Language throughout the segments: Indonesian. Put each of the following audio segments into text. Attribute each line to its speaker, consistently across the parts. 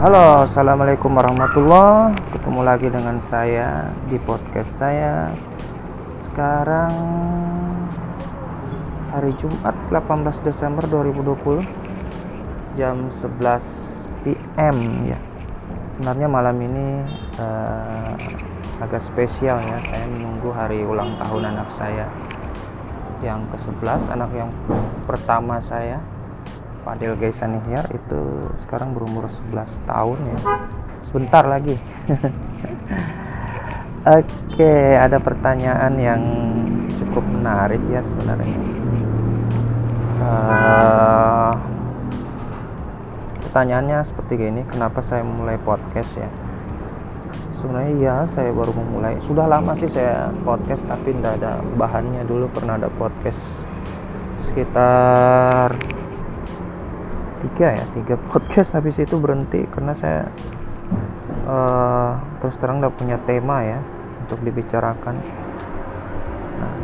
Speaker 1: Halo, assalamualaikum warahmatullah. Ketemu lagi dengan saya di podcast saya. Sekarang hari Jumat 18 Desember 2020 jam 11 PM ya. Sebenarnya malam ini uh, agak spesial ya. Saya menunggu hari ulang tahun anak saya yang ke-11, anak yang pertama saya Fadil Gaisan Ihyar itu sekarang berumur 11 tahun ya. Sebentar lagi. Oke ada pertanyaan yang cukup menarik ya sebenarnya. Uh, pertanyaannya seperti ini kenapa saya memulai podcast ya? Sebenarnya ya saya baru memulai. Sudah lama sih saya podcast tapi tidak ada bahannya. Dulu pernah ada podcast sekitar tiga ya tiga podcast habis itu berhenti karena saya uh, terus terang nggak punya tema ya untuk dibicarakan. Nah,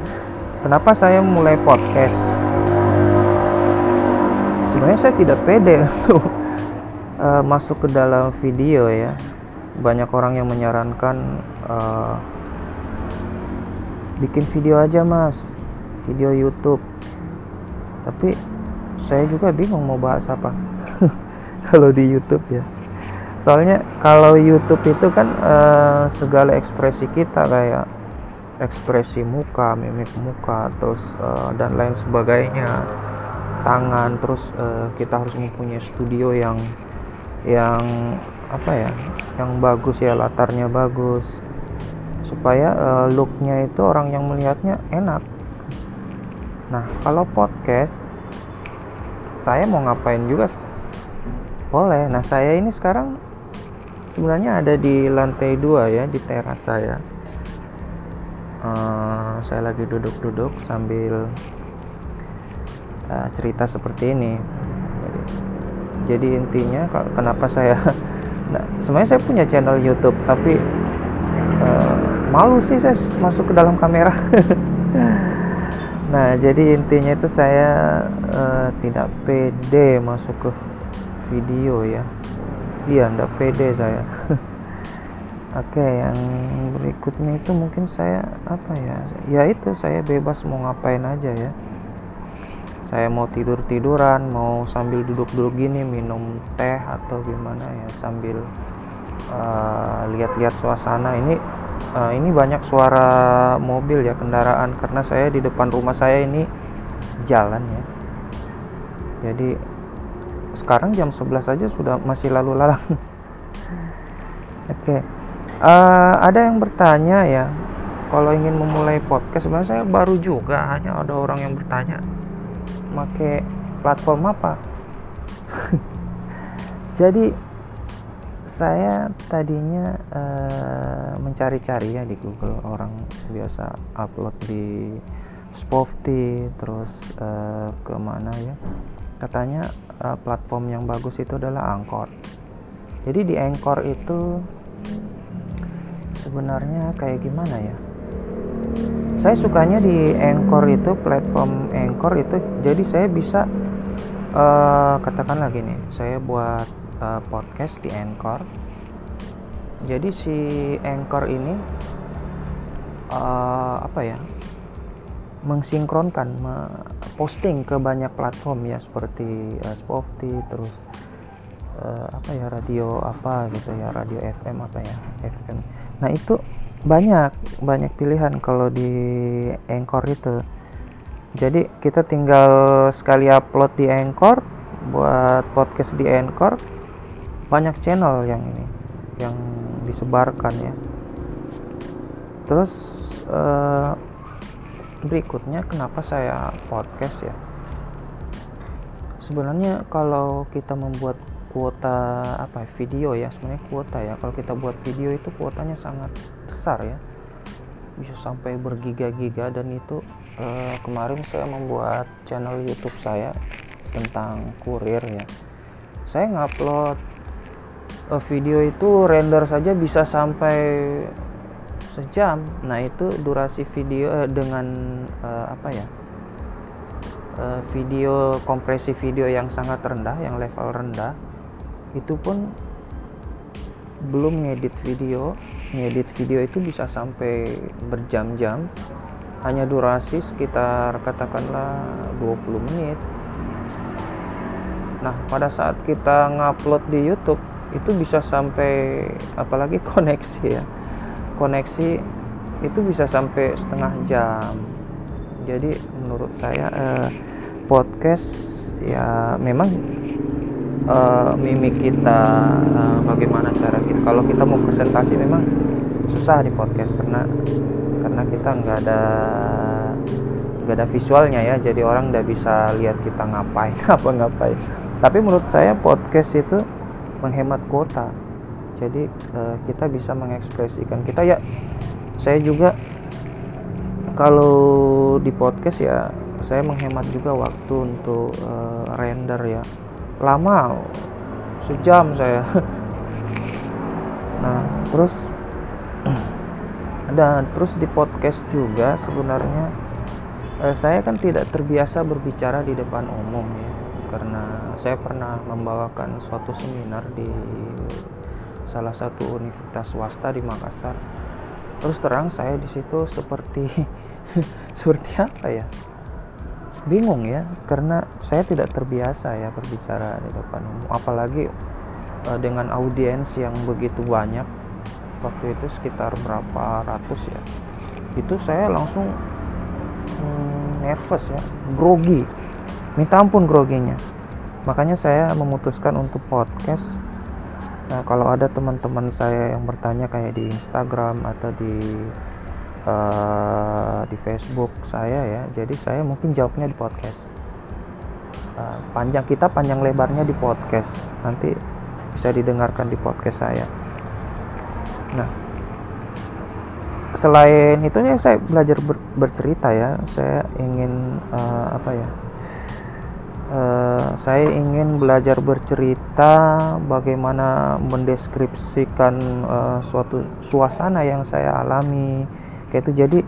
Speaker 1: kenapa saya mulai podcast? Sebenarnya saya tidak pede untuk uh, masuk ke dalam video ya. Banyak orang yang menyarankan uh, bikin video aja mas. Video YouTube. Tapi saya juga bingung mau bahas apa. Kalau di YouTube ya. Soalnya kalau YouTube itu kan uh, segala ekspresi kita kayak ekspresi muka, mimik muka, terus uh, dan lain sebagainya, tangan, terus uh, kita harus mempunyai studio yang yang apa ya, yang bagus ya latarnya bagus, supaya looknya itu orang yang melihatnya enak. Nah kalau podcast saya mau ngapain juga boleh. Nah saya ini sekarang sebenarnya ada di lantai dua ya di teras saya. Uh, saya lagi duduk-duduk sambil uh, cerita seperti ini. Jadi, intinya kenapa saya nah, sebenarnya saya punya channel YouTube tapi uh, malu sih saya masuk ke dalam kamera Nah, jadi intinya itu saya uh, tidak pede masuk ke video ya. Iya, tidak pede saya. Oke, okay, yang berikutnya itu mungkin saya apa ya? Ya itu saya bebas mau ngapain aja ya. Saya mau tidur tiduran, mau sambil duduk-duduk gini minum teh atau gimana ya sambil uh, lihat-lihat suasana ini uh, ini banyak suara mobil ya kendaraan karena saya di depan rumah saya ini jalan ya. Jadi sekarang jam 11 saja sudah masih lalu lalang. Oke. Okay. uh, eh, ada yang bertanya ya kalau ingin memulai podcast sebenarnya saya baru juga hanya ada orang yang bertanya pakai platform apa? Jadi saya tadinya uh, mencari-cari ya di Google orang biasa upload di Spotify terus uh, ke mana ya. Katanya uh, platform yang bagus itu adalah Anchor. Jadi di Anchor itu sebenarnya kayak gimana ya? Saya sukanya di Anchor itu platform Anchor itu jadi saya bisa uh, katakanlah gini saya buat uh, podcast di Anchor. Jadi si Anchor ini uh, apa ya? Mensinkronkan, posting ke banyak platform ya seperti uh, Spotify, terus uh, apa ya radio apa gitu ya radio FM apa ya FM. Nah itu banyak banyak pilihan kalau di Anchor itu. Jadi kita tinggal sekali upload di Anchor buat podcast di Anchor banyak channel yang ini yang disebarkan ya. Terus uh, berikutnya kenapa saya podcast ya? Sebenarnya kalau kita membuat kuota apa ya, video ya sebenarnya kuota ya. Kalau kita buat video itu kuotanya sangat besar ya. Bisa sampai bergiga-giga dan itu uh, kemarin saya membuat channel YouTube saya tentang kurir ya. Saya ngupload uh, video itu render saja bisa sampai sejam. Nah itu durasi video uh, dengan uh, apa ya uh, video kompresi video yang sangat rendah yang level rendah itu pun belum ngedit video. Ngedit video itu bisa sampai berjam-jam. Hanya durasi sekitar katakanlah 20 menit. Nah pada saat kita ngupload di YouTube itu bisa sampai apalagi koneksi ya. Koneksi itu bisa sampai setengah jam. Jadi menurut saya eh, podcast ya memang eh, mimik kita eh, bagaimana cara kita kalau kita mau presentasi memang susah di podcast karena karena kita nggak ada nggak ada visualnya ya. Jadi orang nggak bisa lihat kita ngapain apa ngapain. Tapi menurut saya podcast itu menghemat kuota. Jadi uh, kita bisa mengekspresikan. Kita ya saya juga kalau di podcast ya saya menghemat juga waktu untuk uh, render ya. Lama sejam saya. Nah terus dan terus di podcast juga sebenarnya uh, saya kan tidak terbiasa berbicara di depan umum ya karena saya pernah membawakan suatu seminar di salah satu universitas swasta di Makassar. Terus terang saya di situ seperti seperti apa ya? Bingung ya, karena saya tidak terbiasa ya berbicara di depan umum, apalagi uh, dengan audiens yang begitu banyak. Waktu itu sekitar berapa ratus ya. Itu saya langsung hmm, nervous ya, grogi minta ampun groginya. Makanya saya memutuskan untuk podcast. Nah kalau ada teman-teman saya yang bertanya kayak di Instagram atau di uh, di Facebook saya ya jadi saya mungkin jawabnya di podcast. Uh, panjang kita panjang lebarnya di podcast. Nanti bisa didengarkan di podcast saya. Nah selain itu ya saya belajar ber, bercerita ya. Saya ingin uh, apa ya uh, saya ingin belajar bercerita bagaimana mendeskripsikan uh, suatu suasana yang saya alami. Kayak itu jadi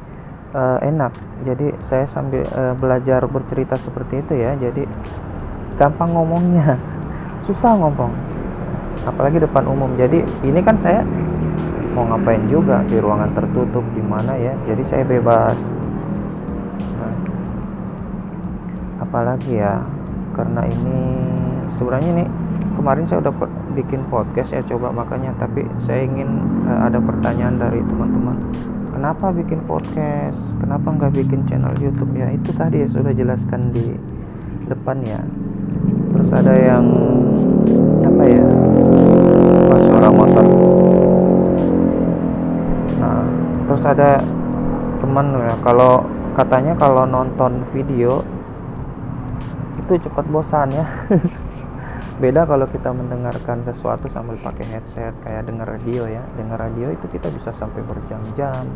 Speaker 1: uh, enak. Jadi saya sambil uh, belajar bercerita seperti itu ya. Jadi gampang ngomongnya. Susah ngomong. Apalagi depan umum. Jadi ini kan saya mau ngapain juga di ruangan tertutup di mana ya. Jadi saya bebas. Nah, apalagi ya karena ini sebenarnya ini kemarin saya udah bikin podcast ya coba makanya tapi saya ingin uh, ada pertanyaan dari teman-teman. Kenapa bikin podcast? Kenapa nggak bikin channel YouTube? Ya itu tadi ya sudah jelaskan di depan ya. Terus ada yang apa ya Mas suara motor nah terus ada teman ya kalau katanya kalau nonton video itu cepat bosan ya. Beda kalau kita mendengarkan sesuatu sambil pakai headset kayak dengar radio ya. Dengar radio itu kita bisa sampai berjam-jam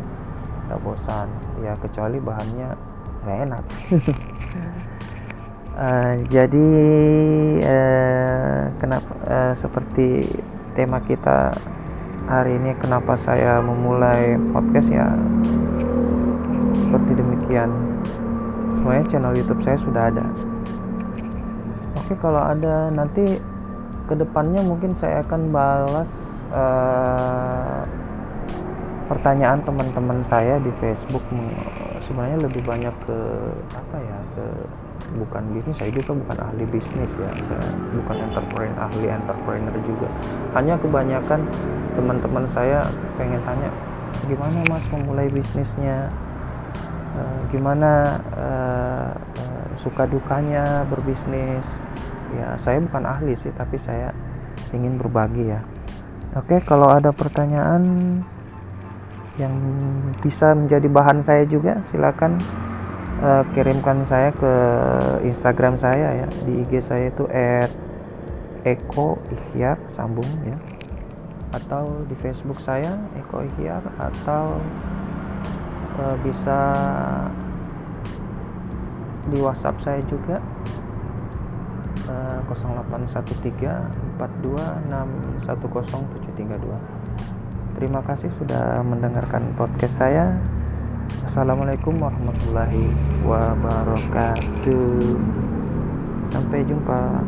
Speaker 1: nggak bosan. Ya kecuali bahannya nggak enak. Uh, jadi uh, kenapa uh, seperti tema kita hari ini kenapa saya memulai podcast ya seperti demikian. Semuanya channel YouTube saya sudah ada oke kalau ada. Nanti ke depannya mungkin saya akan balas uh, pertanyaan teman-teman saya di Facebook. Sebenarnya lebih banyak ke apa ya ke bukan bisnis saya juga bukan ahli bisnis ya. Saya bukan entrepreneur ahli entrepreneur juga. Hanya kebanyakan teman-teman saya pengen tanya gimana mas memulai bisnisnya? Uh, gimana uh, uh, suka dukanya berbisnis ya saya bukan ahli sih tapi saya ingin berbagi ya. Oke kalau ada pertanyaan yang bisa menjadi bahan saya juga silakan uh, kirimkan saya ke Instagram saya ya. Di IG saya itu @eko ikhtiar sambung ya. Atau di Facebook saya Eko Ikhtiar atau uh, bisa di WhatsApp saya juga 081342610732 terima kasih sudah mendengarkan podcast saya. Assalamualaikum warahmatullahi wabarakatuh. Sampai jumpa